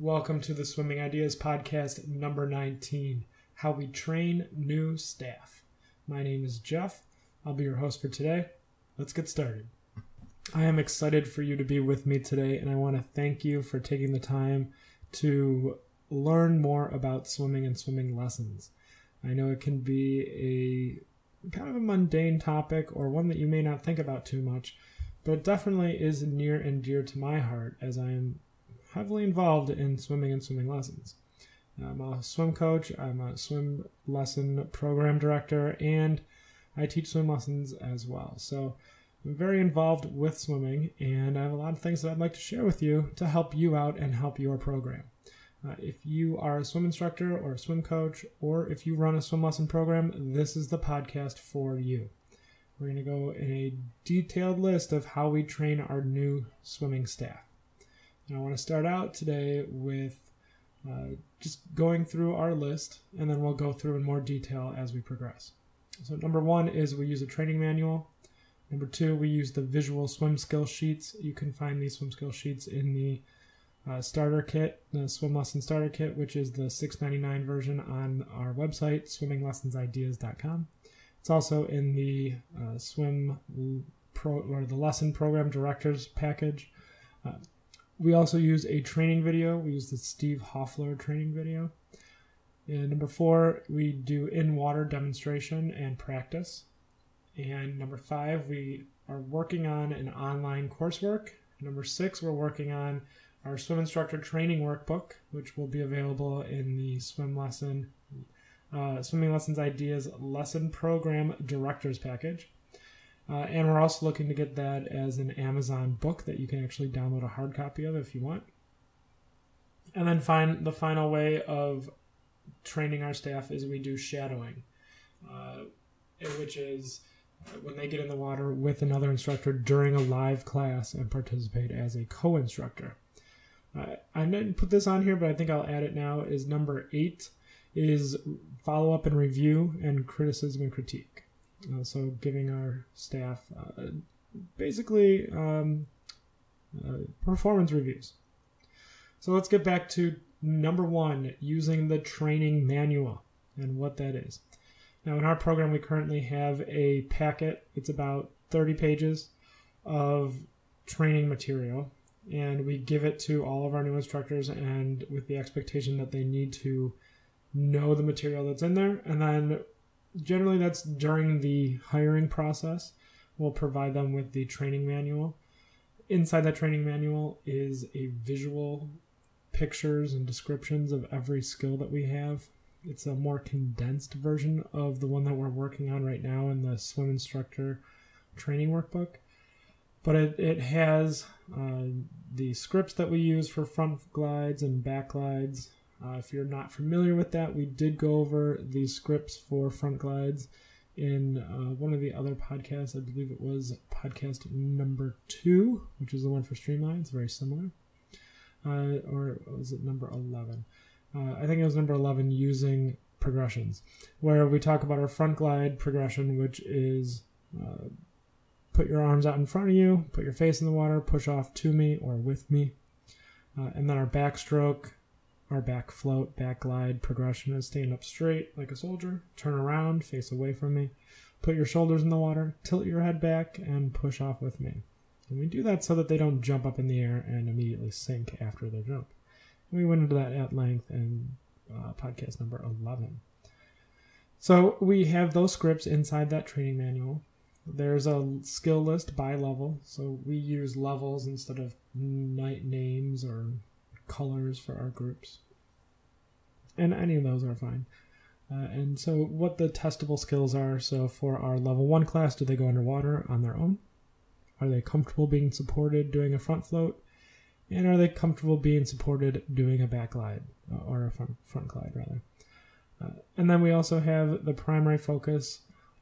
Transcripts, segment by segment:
Welcome to the Swimming Ideas Podcast number 19 How We Train New Staff. My name is Jeff. I'll be your host for today. Let's get started. I am excited for you to be with me today, and I want to thank you for taking the time to learn more about swimming and swimming lessons. I know it can be a kind of a mundane topic or one that you may not think about too much, but it definitely is near and dear to my heart as I am heavily involved in swimming and swimming lessons. I'm a swim coach, I'm a swim lesson program director, and I teach swim lessons as well. So I'm very involved with swimming, and I have a lot of things that I'd like to share with you to help you out and help your program. Uh, if you are a swim instructor or a swim coach, or if you run a swim lesson program, this is the podcast for you. We're going to go in a detailed list of how we train our new swimming staff. And I want to start out today with uh, just going through our list, and then we'll go through in more detail as we progress. So, number one is we use a training manual. Number two, we use the visual swim skill sheets. You can find these swim skill sheets in the uh, starter kit, the swim lesson starter kit, which is the $6.99 version on our website, swimminglessonsideas.com. It's also in the uh, swim pro or the lesson program directors package. Uh, we also use a training video. We use the Steve Hoffler training video. And number four, we do in water demonstration and practice. And number five, we are working on an online coursework. Number six, we're working on our swim instructor training workbook, which will be available in the swim lesson, uh, swimming lessons ideas lesson program directors package. Uh, and we're also looking to get that as an Amazon book that you can actually download a hard copy of if you want. And then find the final way of training our staff is we do shadowing, uh, which is uh, when they get in the water with another instructor during a live class and participate as a co-instructor. Uh, I didn't put this on here, but I think I'll add it now. Is number eight is follow up and review and criticism and critique. Uh, so giving our staff uh, basically um, uh, performance reviews. So let's get back to number one, using the training manual and what that is. Now in our program, we currently have a packet. It's about 30 pages of training material and we give it to all of our new instructors and with the expectation that they need to know the material that's in there and then generally that's during the hiring process. We'll provide them with the training manual. Inside that training manual is a visual pictures and descriptions of every skill that we have. It's a more condensed version of the one that we're working on right now in the swim instructor training workbook. But it, it has uh, the scripts that we use for front glides and back glides, uh, if you're not familiar with that, we did go over the scripts for front glides in uh, one of the other podcasts. I believe it was podcast number two, which is the one for Streamline. It's very similar. Uh, or was it number 11? Uh, I think it was number 11 using progressions, where we talk about our front glide progression, which is uh, put your arms out in front of you, put your face in the water, push off to me or with me. Uh, and then our backstroke our back float, back glide progression is stand up straight like a soldier, turn around, face away from me, put your shoulders in the water, tilt your head back, and push off with me. And we do that so that they don't jump up in the air and immediately sink after their jump. And we went into that at length in uh, podcast number 11. So we have those scripts inside that training manual. There's a skill list by level, so we use levels instead of night names or colors for our groups. And any of those are fine. Uh, and so, what the testable skills are so, for our level one class, do they go underwater on their own? Are they comfortable being supported doing a front float? And are they comfortable being supported doing a back glide uh, or a front, front glide, rather? Uh, and then we also have the primary focus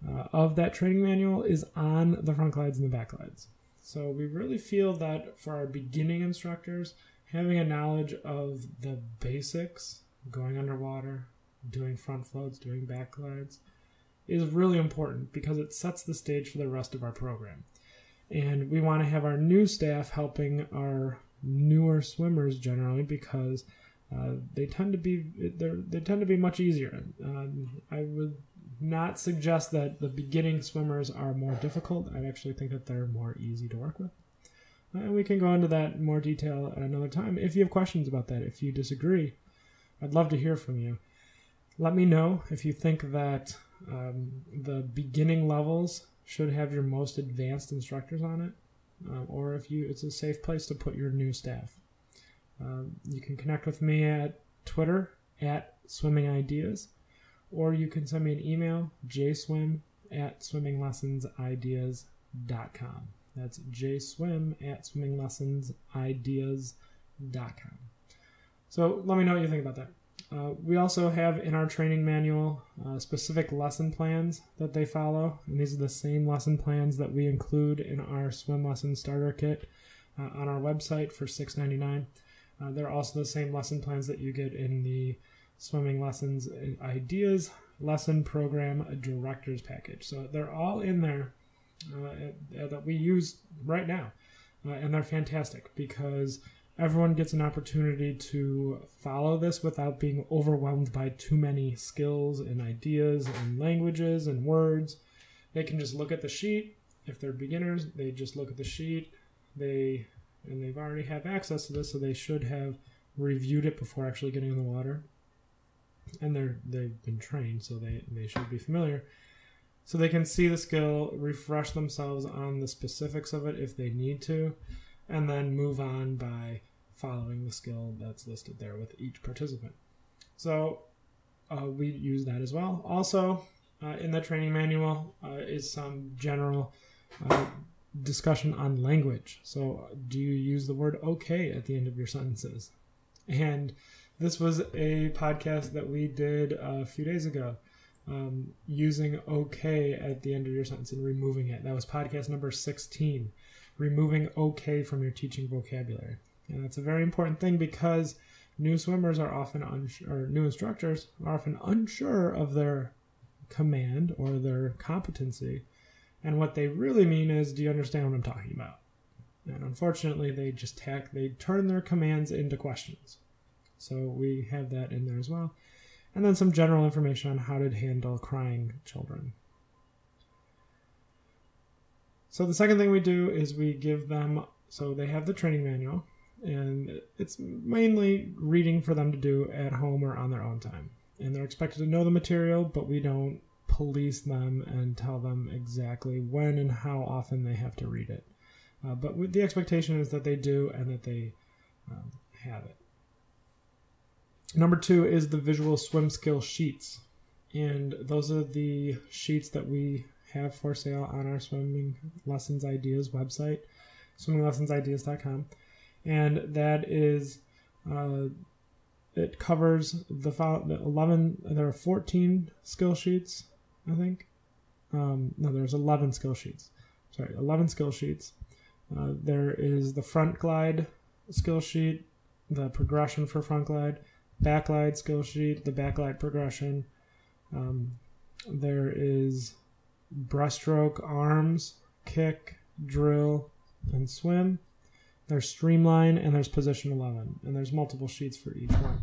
uh, of that training manual is on the front glides and the back glides. So we really feel that for our beginning instructors, having a knowledge of the basics, going underwater, doing front floats, doing back glides, is really important because it sets the stage for the rest of our program. And we want to have our new staff helping our newer swimmers generally because uh, they tend to be they tend to be much easier. Um, I would not suggest that the beginning swimmers are more difficult. I actually think that they're more easy to work with. Uh, and we can go into that in more detail at another time. If you have questions about that, if you disagree, I'd love to hear from you. Let me know if you think that um, the beginning levels should have your most advanced instructors on it, uh, or if you it's a safe place to put your new staff. Um, you can connect with me at Twitter at Swimming Ideas, or you can send me an email, jswim at swimminglessonsideas.com. That's jswim at swimminglessonsideas.com. So let me know what you think about that. Uh, we also have in our training manual uh, specific lesson plans that they follow, and these are the same lesson plans that we include in our swim lesson starter kit uh, on our website for $6.99. Uh, they're also the same lesson plans that you get in the swimming lessons ideas lesson program director's package. So they're all in there that we use right now, uh, and they're fantastic because everyone gets an opportunity to follow this without being overwhelmed by too many skills and ideas and languages and words. They can just look at the sheet. If they're beginners, they just look at the sheet. They and they've already have access to this, so they should have reviewed it before actually getting in the water. And they're they've been trained, so they, they should be familiar. So they can see the skill, refresh themselves on the specifics of it if they need to, and then move on by following the skill that's listed there with each participant. So uh, we use that as well. Also, uh, in the training manual uh, is some general uh, discussion on language. So, do you use the word okay at the end of your sentences? And this was a podcast that we did a few days ago. Um, using okay at the end of your sentence and removing it. That was podcast number 16, removing okay from your teaching vocabulary. And that's a very important thing because new swimmers are often or new instructors are often unsure of their command or their competency. And what they really mean is, do you understand what I'm talking about? And unfortunately, they just tack, they turn their commands into questions. So we have that in there as well. And then some general information on how to handle crying children. So the second thing we do is we give them, so they have the training manual, and it's mainly reading for them to do at home or on their own time. And they're expected to know the material, but we don't police them and tell them exactly when and how often they have to read it. Uh, but the expectation is that they do and that they um, have it. Number two is the visual swim skill sheets. And those are the sheets that we have for sale on our Swimming Lessons Ideas website, swimminglessonsideas.com and that is uh, it covers the, the 11 there are 14 skill sheets i think. Um, no there's 11 skill sheets. Sorry 11 skill sheets. Uh, there is the front glide skill sheet the progression for front glide back glide skill sheet the back glide progression. Um, there is breaststroke arms kick drill and swim. There's streamline and there's position 11 and there's multiple sheets for each one.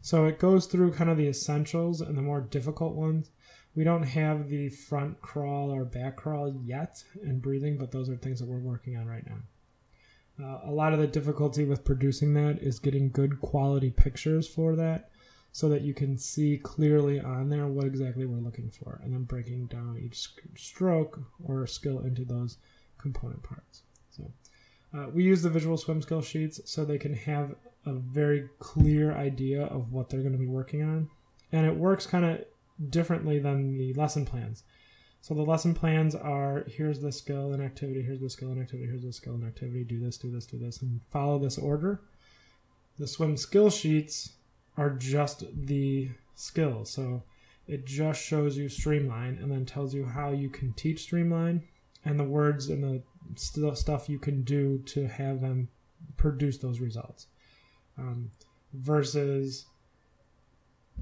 So it goes through kind of the essentials and the more difficult ones. We don't have the front crawl or back crawl yet in breathing but those are things that we're working on right now uh, a lot of the difficulty with producing that is getting good quality pictures for that so that you can see clearly on there what exactly we're looking for and then breaking down each stroke or skill into those component parts so uh, we use the visual swim skill sheets so they can have a very clear idea of what they're going to be working on. And it works kind of differently than the lesson plans. So the lesson plans are here's the skill and activity, here's the skill and activity, here's the skill and activity, do this, do this, do this, and follow this order. The swim skill sheets are just the skills. So it just shows you streamline and then tells you how you can teach streamline and the words and the st- stuff you can do to have them produce those results um, versus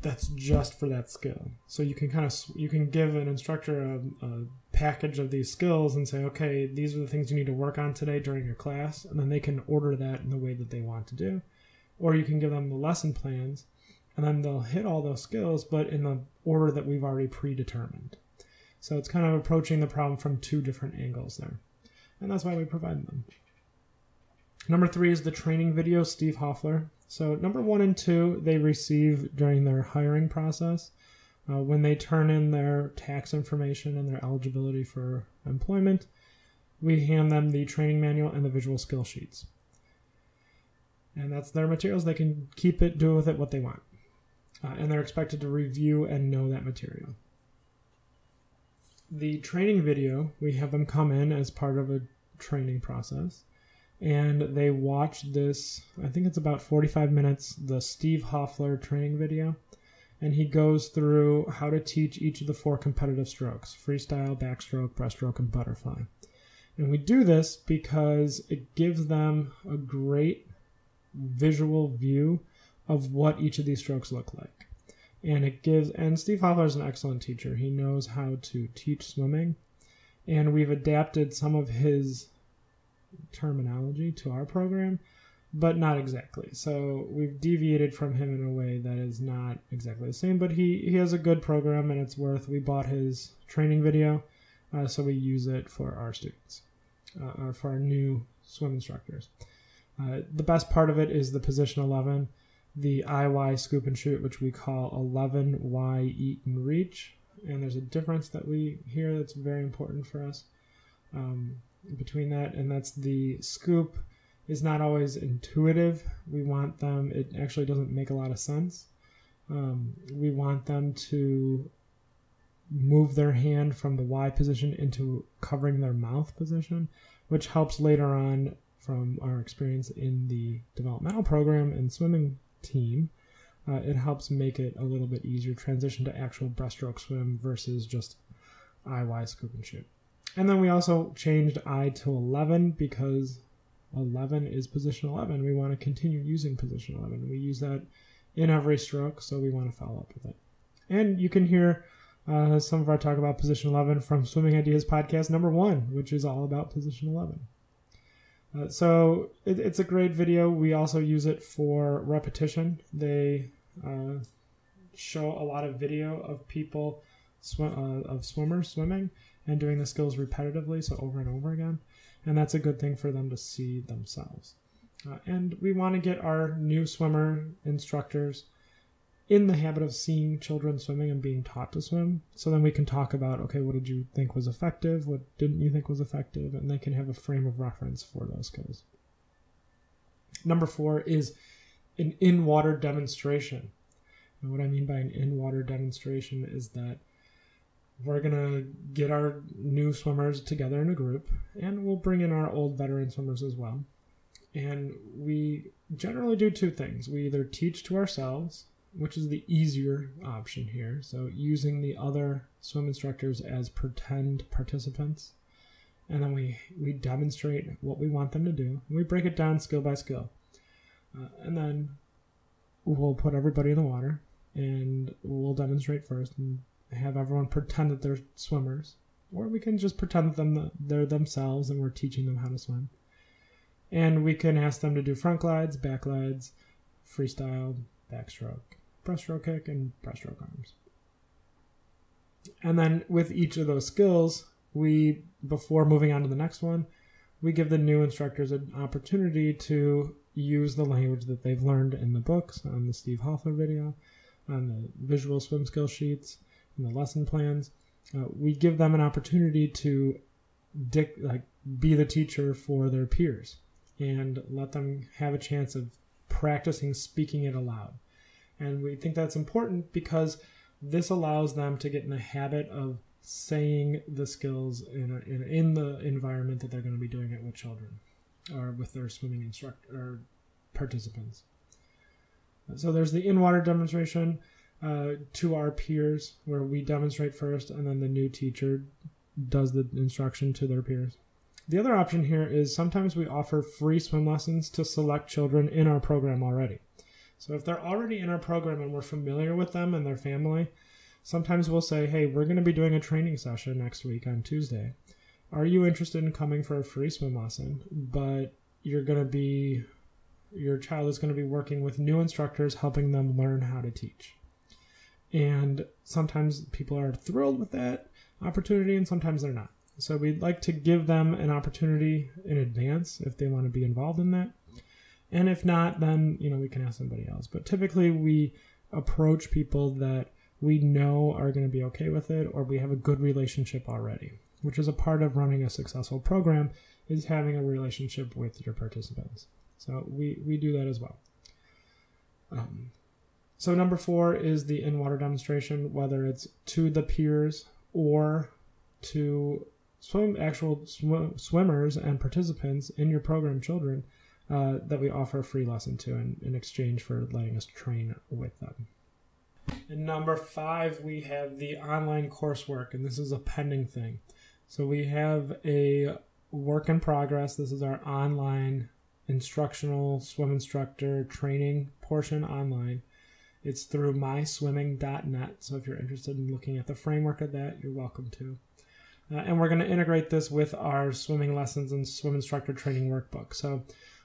that's just for that skill. So you can kind of you can give an instructor a, a, package of these skills and say, okay, these are the things you need to work on today during your class, and then they can order that in the way that they want to do. Or you can give them the lesson plans, and then they'll hit all those skills, but in the order that we've already predetermined. So it's kind of approaching the problem from two different angles there, and that's why we provide them. Number three is the training video, Steve Hoffler. So, number one and two, they receive during their hiring process. Uh, when they turn in their tax information and their eligibility for employment, we hand them the training manual and the visual skill sheets. And that's their materials. They can keep it, do with it what they want. Uh, and they're expected to review and know that material. The training video, we have them come in as part of a training process and they watch this i think it's about 45 minutes the steve hoffler training video. And he goes through how to teach each of the four competitive strokes freestyle backstroke breaststroke and butterfly. And we do this because it gives them a great visual view of what each of these strokes look like. And it gives and steve hoffler is an excellent teacher. He knows how to teach swimming. And we've adapted some of his terminology to our program, but not exactly. So we've deviated from him in a way that is not exactly the same. But he he has a good program, and it's worth. We bought his training video, uh, so we use it for our students, uh, or for our new swim instructors. Uh, the best part of it is the position 11, the IY scoop and shoot, which we call 11Y eat and reach. And there's a difference that we hear that's very important for us. Um, between that, and that's the scoop is not always intuitive. We want them, it actually doesn't make a lot of sense. Um, we want them to move their hand from the Y position into covering their mouth position, which helps later on from our experience in the developmental program and swimming team. Uh, it helps make it a little bit easier transition to actual breaststroke swim versus just IY scoop and shoot. And then we also changed I to 11 because 11 is position 11. We want to continue using position 11. We use that in every stroke, so we want to follow up with it. And you can hear uh, some of our talk about position 11 from Swimming Ideas podcast number one, which is all about position 11. Uh, so it, it's a great video. We also use it for repetition. They uh, show a lot of video of people swim, uh, of swimmers swimming and doing the skills repetitively, so over and over again. And that's a good thing for them to see themselves. Uh, and we want to get our new swimmer instructors in the habit of seeing children swimming and being taught to swim. So then we can talk about okay, what did you think was effective? What didn't you think was effective? And they can have a frame of reference for those skills. Number four is an in water demonstration. And what I mean by an in water demonstration is that we're gonna get our new swimmers together in a group and we'll bring in our old veteran swimmers as well. And we generally do two things. We either teach to ourselves which is the easier option here so using the other swim instructors as pretend participants and then we we demonstrate what we want them to do we break it down skill by skill. Uh, and then we'll put everybody in the water and we'll demonstrate first and have everyone pretend that they're swimmers, or we can just pretend that them they're themselves and we're teaching them how to swim. And we can ask them to do front glides, back glides, freestyle, backstroke, breaststroke kick, and breaststroke arms. And then with each of those skills, we before moving on to the next one, we give the new instructors an opportunity to use the language that they've learned in the books, on the Steve Hoffler video, on the visual swim skill sheets, in the lesson plans. Uh, we give them an opportunity to dic- like be the teacher for their peers and let them have a chance of practicing speaking it aloud. And we think that's important because this allows them to get in the habit of saying the skills in, in, in the environment that they're going to be doing it with children or with their swimming instructor or participants. So there's the in-water demonstration uh, to our peers where we demonstrate first and then the new teacher does the instruction to their peers. The other option here is sometimes we offer free swim lessons to select children in our program already. So if they're already in our program and we're familiar with them and their family, sometimes we'll say, hey, we're going to be doing a training session next week on Tuesday. Are you interested in coming for a free swim lesson? But you're going to be, your child is going to be working with new instructors, helping them learn how to teach. And sometimes people are thrilled with that opportunity and sometimes they're not. So we'd like to give them an opportunity in advance if they want to be involved in that. And if not, then you know we can ask somebody else. But typically we approach people that we know are going to be okay with it or we have a good relationship already, which is a part of running a successful program is having a relationship with your participants. So we, we do that as well. Um, so number four is the in-water demonstration, whether it's to the peers or to swim actual sw- swimmers and participants in your program children uh, that we offer a free lesson to in, in exchange for letting us train with them. And number five, we have the online coursework, and this is a pending thing. So we have a work in progress. This is our online instructional swim instructor training portion online. It's through myswimming.net. So if you're interested in looking at the framework of that, you're welcome to. Uh, and we're going to integrate this with our swimming lessons and swim instructor training workbook. So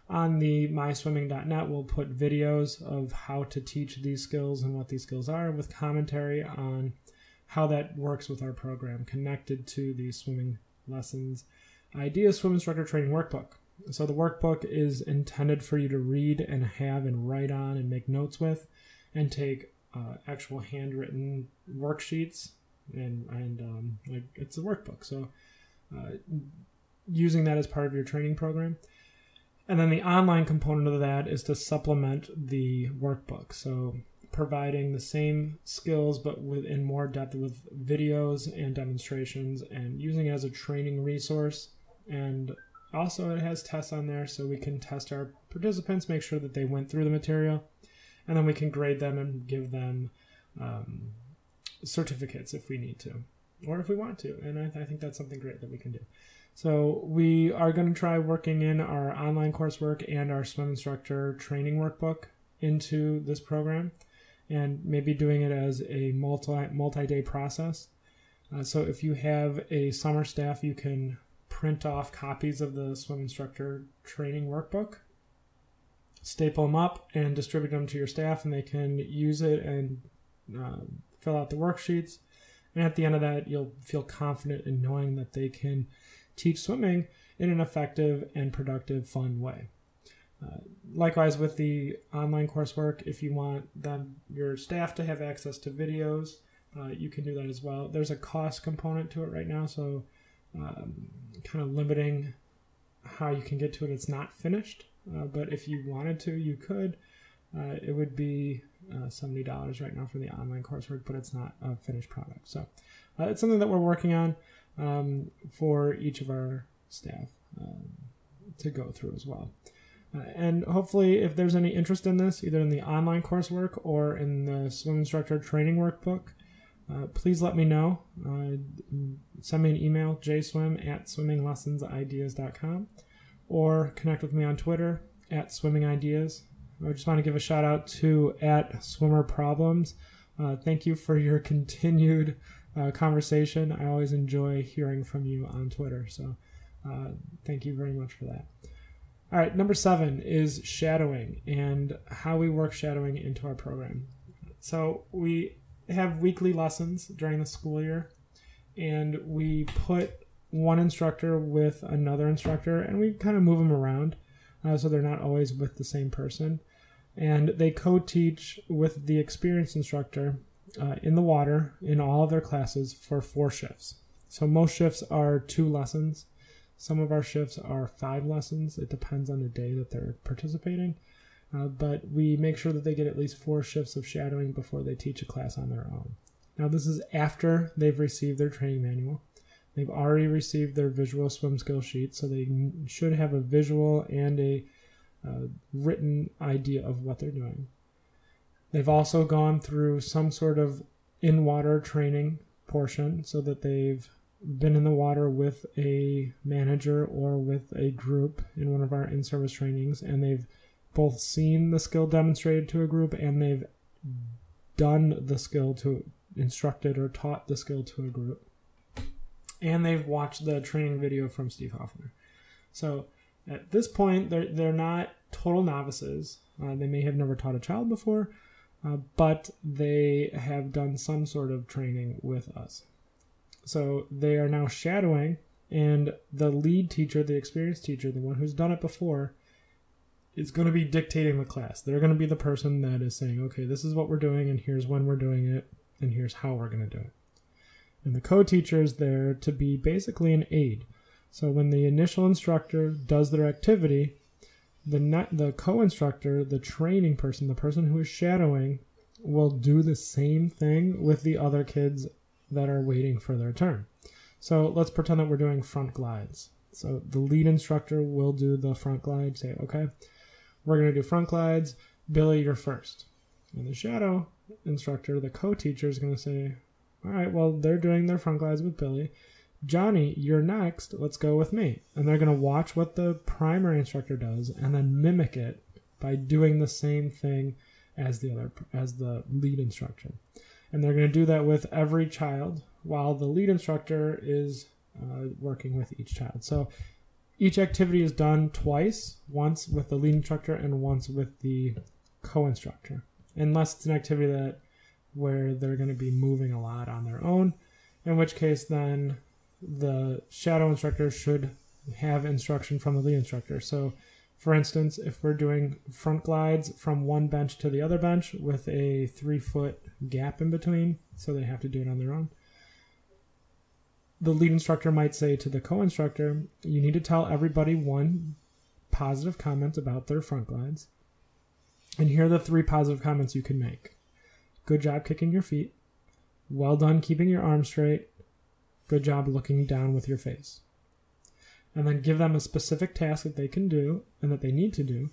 on the myswimming.net, we'll put videos of how to teach these skills and what these skills are with commentary on how that works with our program connected to the swimming lessons. Idea Swim Instructor Training Workbook. So the workbook is intended for you to read and have and write on and make notes with and take uh, actual handwritten worksheets and and um, like it's a workbook. So uh, using that as part of your training program. And then the online component of that is to supplement the workbook. So providing the same skills but with in more depth with videos and demonstrations and using it as a training resource. And also it has tests on there so we can test our participants, make sure that they went through the material, and then we can grade them and give them um, certificates if we need to or if we want to. And I, I think that's something great that we can do. So we are going to try working in our online coursework and our swim instructor training workbook into this program and maybe doing it as a multi multi-day process. Uh, so if you have a summer staff, you can print off copies of the swim instructor training workbook, staple them up, and distribute them to your staff, and they can use it and uh, fill out the worksheets. And at the end of that, you'll feel confident in knowing that they can teach swimming in an effective and productive, fun way. Uh, likewise, with the online coursework, if you want them, your staff to have access to videos, uh, you can do that as well. There's a cost component to it right now, so um, kind of limiting how you can get to it. It's not finished, uh, but if you wanted to, you could. Uh, it would be uh, $70 right now for the online coursework, but it's not a finished product. So uh, it's something that we're working on um, for each of our staff um, to go through as well. Uh, and hopefully, if there's any interest in this, either in the online coursework or in the swim instructor training workbook, uh, please let me know. Send me an email, jswim at swimminglessonsideas.com, or connect with me on Twitter at Swimming Ideas. I just want to give a shout out to at swimmer problems. Uh, thank you for your continued uh, conversation. I always enjoy hearing from you on Twitter. So uh, thank you very much for that. All right, number seven is shadowing and how we work shadowing into our program. So we have weekly lessons during the school year, and we put one instructor with another instructor, and we kind of move them around uh, so they're not always with the same person. And they co teach with the experienced instructor uh, in the water in all of their classes for four shifts. So most shifts are two lessons. Some of our shifts are five lessons. It depends on the day that they're participating. Uh, but we make sure that they get at least four shifts of shadowing before they teach a class on their own. Now, this is after they've received their training manual. They've already received their visual swim skill sheet, so they should have a visual and a uh, written idea of what they're doing. They've also gone through some sort of in water training portion so that they've been in the water with a manager or with a group in one of our in service trainings and they've both seen the skill demonstrated to a group and they've done the skill to instructed or taught the skill to a group. And they've watched the training video from Steve Hoffner. So at this point, they're, they're not total novices. Uh, they may have never taught a child before, uh, but they have done some sort of training with us. So they are now shadowing, and the lead teacher, the experienced teacher, the one who's done it before, is going to be dictating the class. They're going to be the person that is saying, okay, this is what we're doing, and here's when we're doing it, and here's how we're going to do it. And the co teacher is there to be basically an aid. So when the initial instructor does their activity, the, the co instructor, the training person, the person who is shadowing, will do the same thing with the other kids that are waiting for their turn. So let's pretend that we're doing front glides. So the lead instructor will do the front glide, say, okay, we're going to do front glides. Billy, you're first. And the shadow instructor, the co teacher, is going to say, all right, well, they're doing their front glides with Billy. Johnny, you're next. Let's go with me. And they're going to watch what the primary instructor does and then mimic it by doing the same thing as the other as the lead instructor. And they're going to do that with every child while the lead instructor is uh, working with each child. So each activity is done twice, once with the lead instructor and once with the co-instructor. Unless it's an activity that where they're going to be moving a lot on their own, in which case then the shadow instructor should have instruction from the lead instructor. So, for instance, if we're doing front glides from one bench to the other bench with a three foot gap in between, so they have to do it on their own, the lead instructor might say to the co instructor, You need to tell everybody one positive comment about their front glides. And here are the three positive comments you can make Good job kicking your feet. Well done keeping your arms straight. Good job looking down with your face. And then give them a specific task that they can do and that they need to do.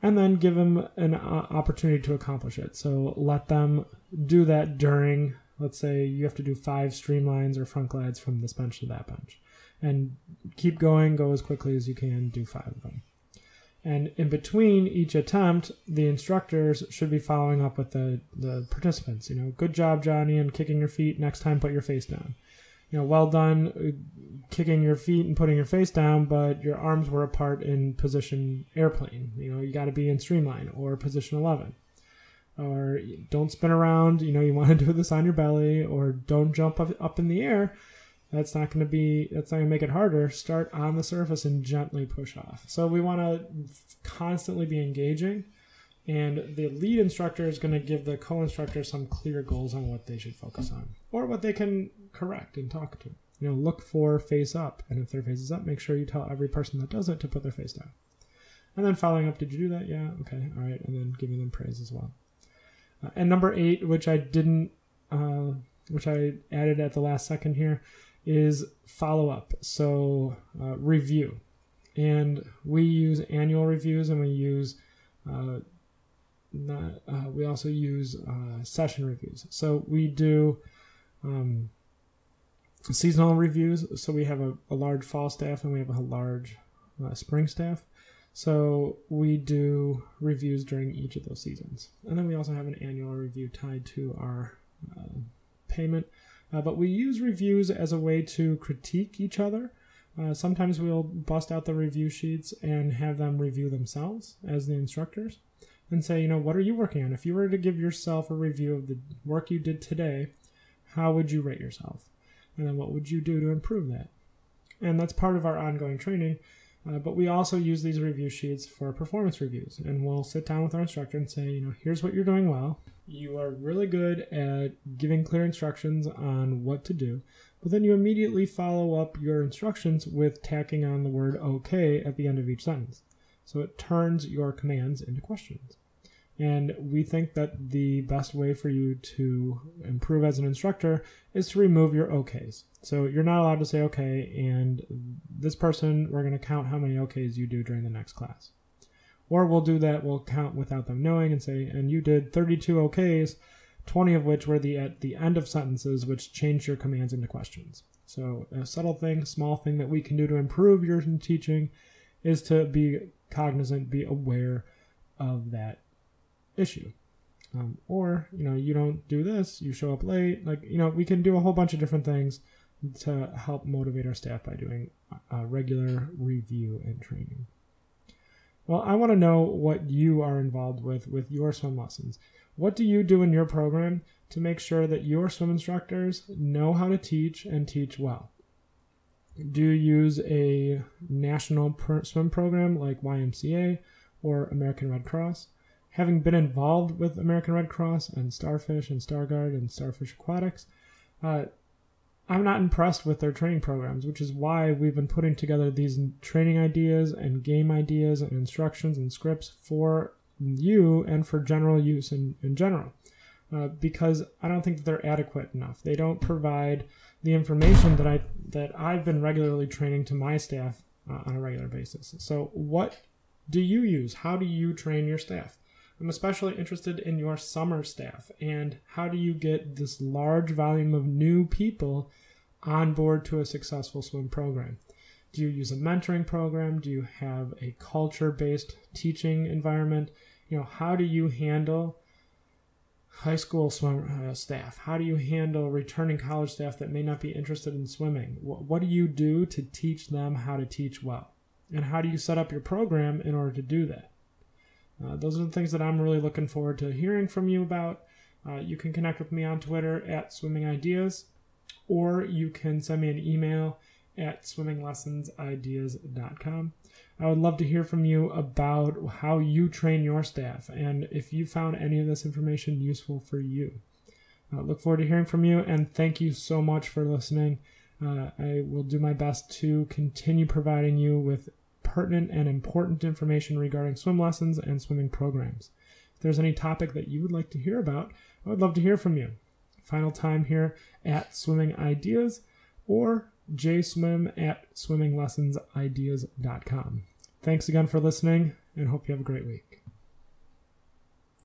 And then give them an uh, opportunity to accomplish it. So let them do that during, let's say, you have to do five streamlines or front glides from this bench to that bench. And keep going, go as quickly as you can, do five of them. And in between each attempt, the instructors should be following up with the, the participants. You know, good job, Johnny, and kicking your feet. Next time, put your face down you know, well done uh, kicking your feet and putting your face down, but your arms were apart in position airplane. You know, you got to be in streamline or position 11. Or don't spin around, you know, you want to do this on your belly, or don't jump up, up in the air. That's not going to be, that's not going to make it harder. Start on the surface and gently push off. So we want to constantly be engaging and the lead instructor is going to give the co-instructor some clear goals on what they should focus on or what they can correct and talk to you know look for face up and if their face is up make sure you tell every person that does it to put their face down and then following up did you do that yeah okay all right and then giving them praise as well uh, and number eight which i didn't uh, which i added at the last second here is follow up so uh, review and we use annual reviews and we use uh, not, uh, we also use uh, session reviews. So we do um, seasonal reviews. So we have a, a, large fall staff and we have a large uh, spring staff. So we do reviews during each of those seasons. And then we also have an annual review tied to our uh, payment. Uh, but we use reviews as a way to critique each other. Uh, sometimes we'll bust out the review sheets and have them review themselves as the instructors and say, you know, what are you working on? If you were to give yourself a review of the work you did today, how would you rate yourself? And then what would you do to improve that? And that's part of our ongoing training. Uh, but we also use these review sheets for performance reviews. And we'll sit down with our instructor and say, you know, here's what you're doing well. You are really good at giving clear instructions on what to do. But then you immediately follow up your instructions with tacking on the word okay at the end of each sentence. So it turns your commands into questions. And we think that the best way for you to improve as an instructor is to remove your OKs. So you're not allowed to say okay, and this person, we're going to count how many OKs you do during the next class. Or we'll do that, we'll count without them knowing and say, and you did 32 OKs, 20 of which were the at the end of sentences, which change your commands into questions. So a subtle thing, small thing that we can do to improve your teaching is to be cognizant, be aware of that issue. Um, or, you know, you don't do this, you show up late. Like, you know, we can do a whole bunch of different things to help motivate our staff by doing a regular review and training. Well, I want to know what you are involved with with your swim lessons. What do you do in your program to make sure that your swim instructors know how to teach and teach well? Do you use a national swim program like YMCA or American Red Cross? Having been involved with American Red Cross and Starfish and Starguard and Starfish Aquatics, uh, I'm not impressed with their training programs, which is why we've been putting together these training ideas and game ideas and instructions and scripts for you and for general use in, in general. Uh, because I don't think they're adequate enough. They don't provide the information that I that I've been regularly training to my staff uh, on a regular basis. So, what do you use? How do you train your staff? I'm especially interested in your summer staff and how do you get this large volume of new people on board to a successful swim program? Do you use a mentoring program? Do you have a culture based teaching environment? You know, how do you handle high school swim uh, staff? How do you handle returning college staff that may not be interested in swimming? What, what do you do to teach them how to teach well? And how do you set up your program in order to do that? Uh, those are the things that I'm really looking forward to hearing from you about. Uh, you can connect with me on Twitter at Swimming Ideas, or you can send me an email at swimminglessonsideas.com. I would love to hear from you about how you train your staff and if you found any of this information useful for you. I look forward to hearing from you and thank you so much for listening. Uh, I will do my best to continue providing you with pertinent and important information regarding swim lessons and swimming programs. If there's any topic that you would like to hear about, I would love to hear from you. Final time here at Swimming Ideas or jswim at swimminglessonsideas.com. Thanks again for listening and hope you have a great week.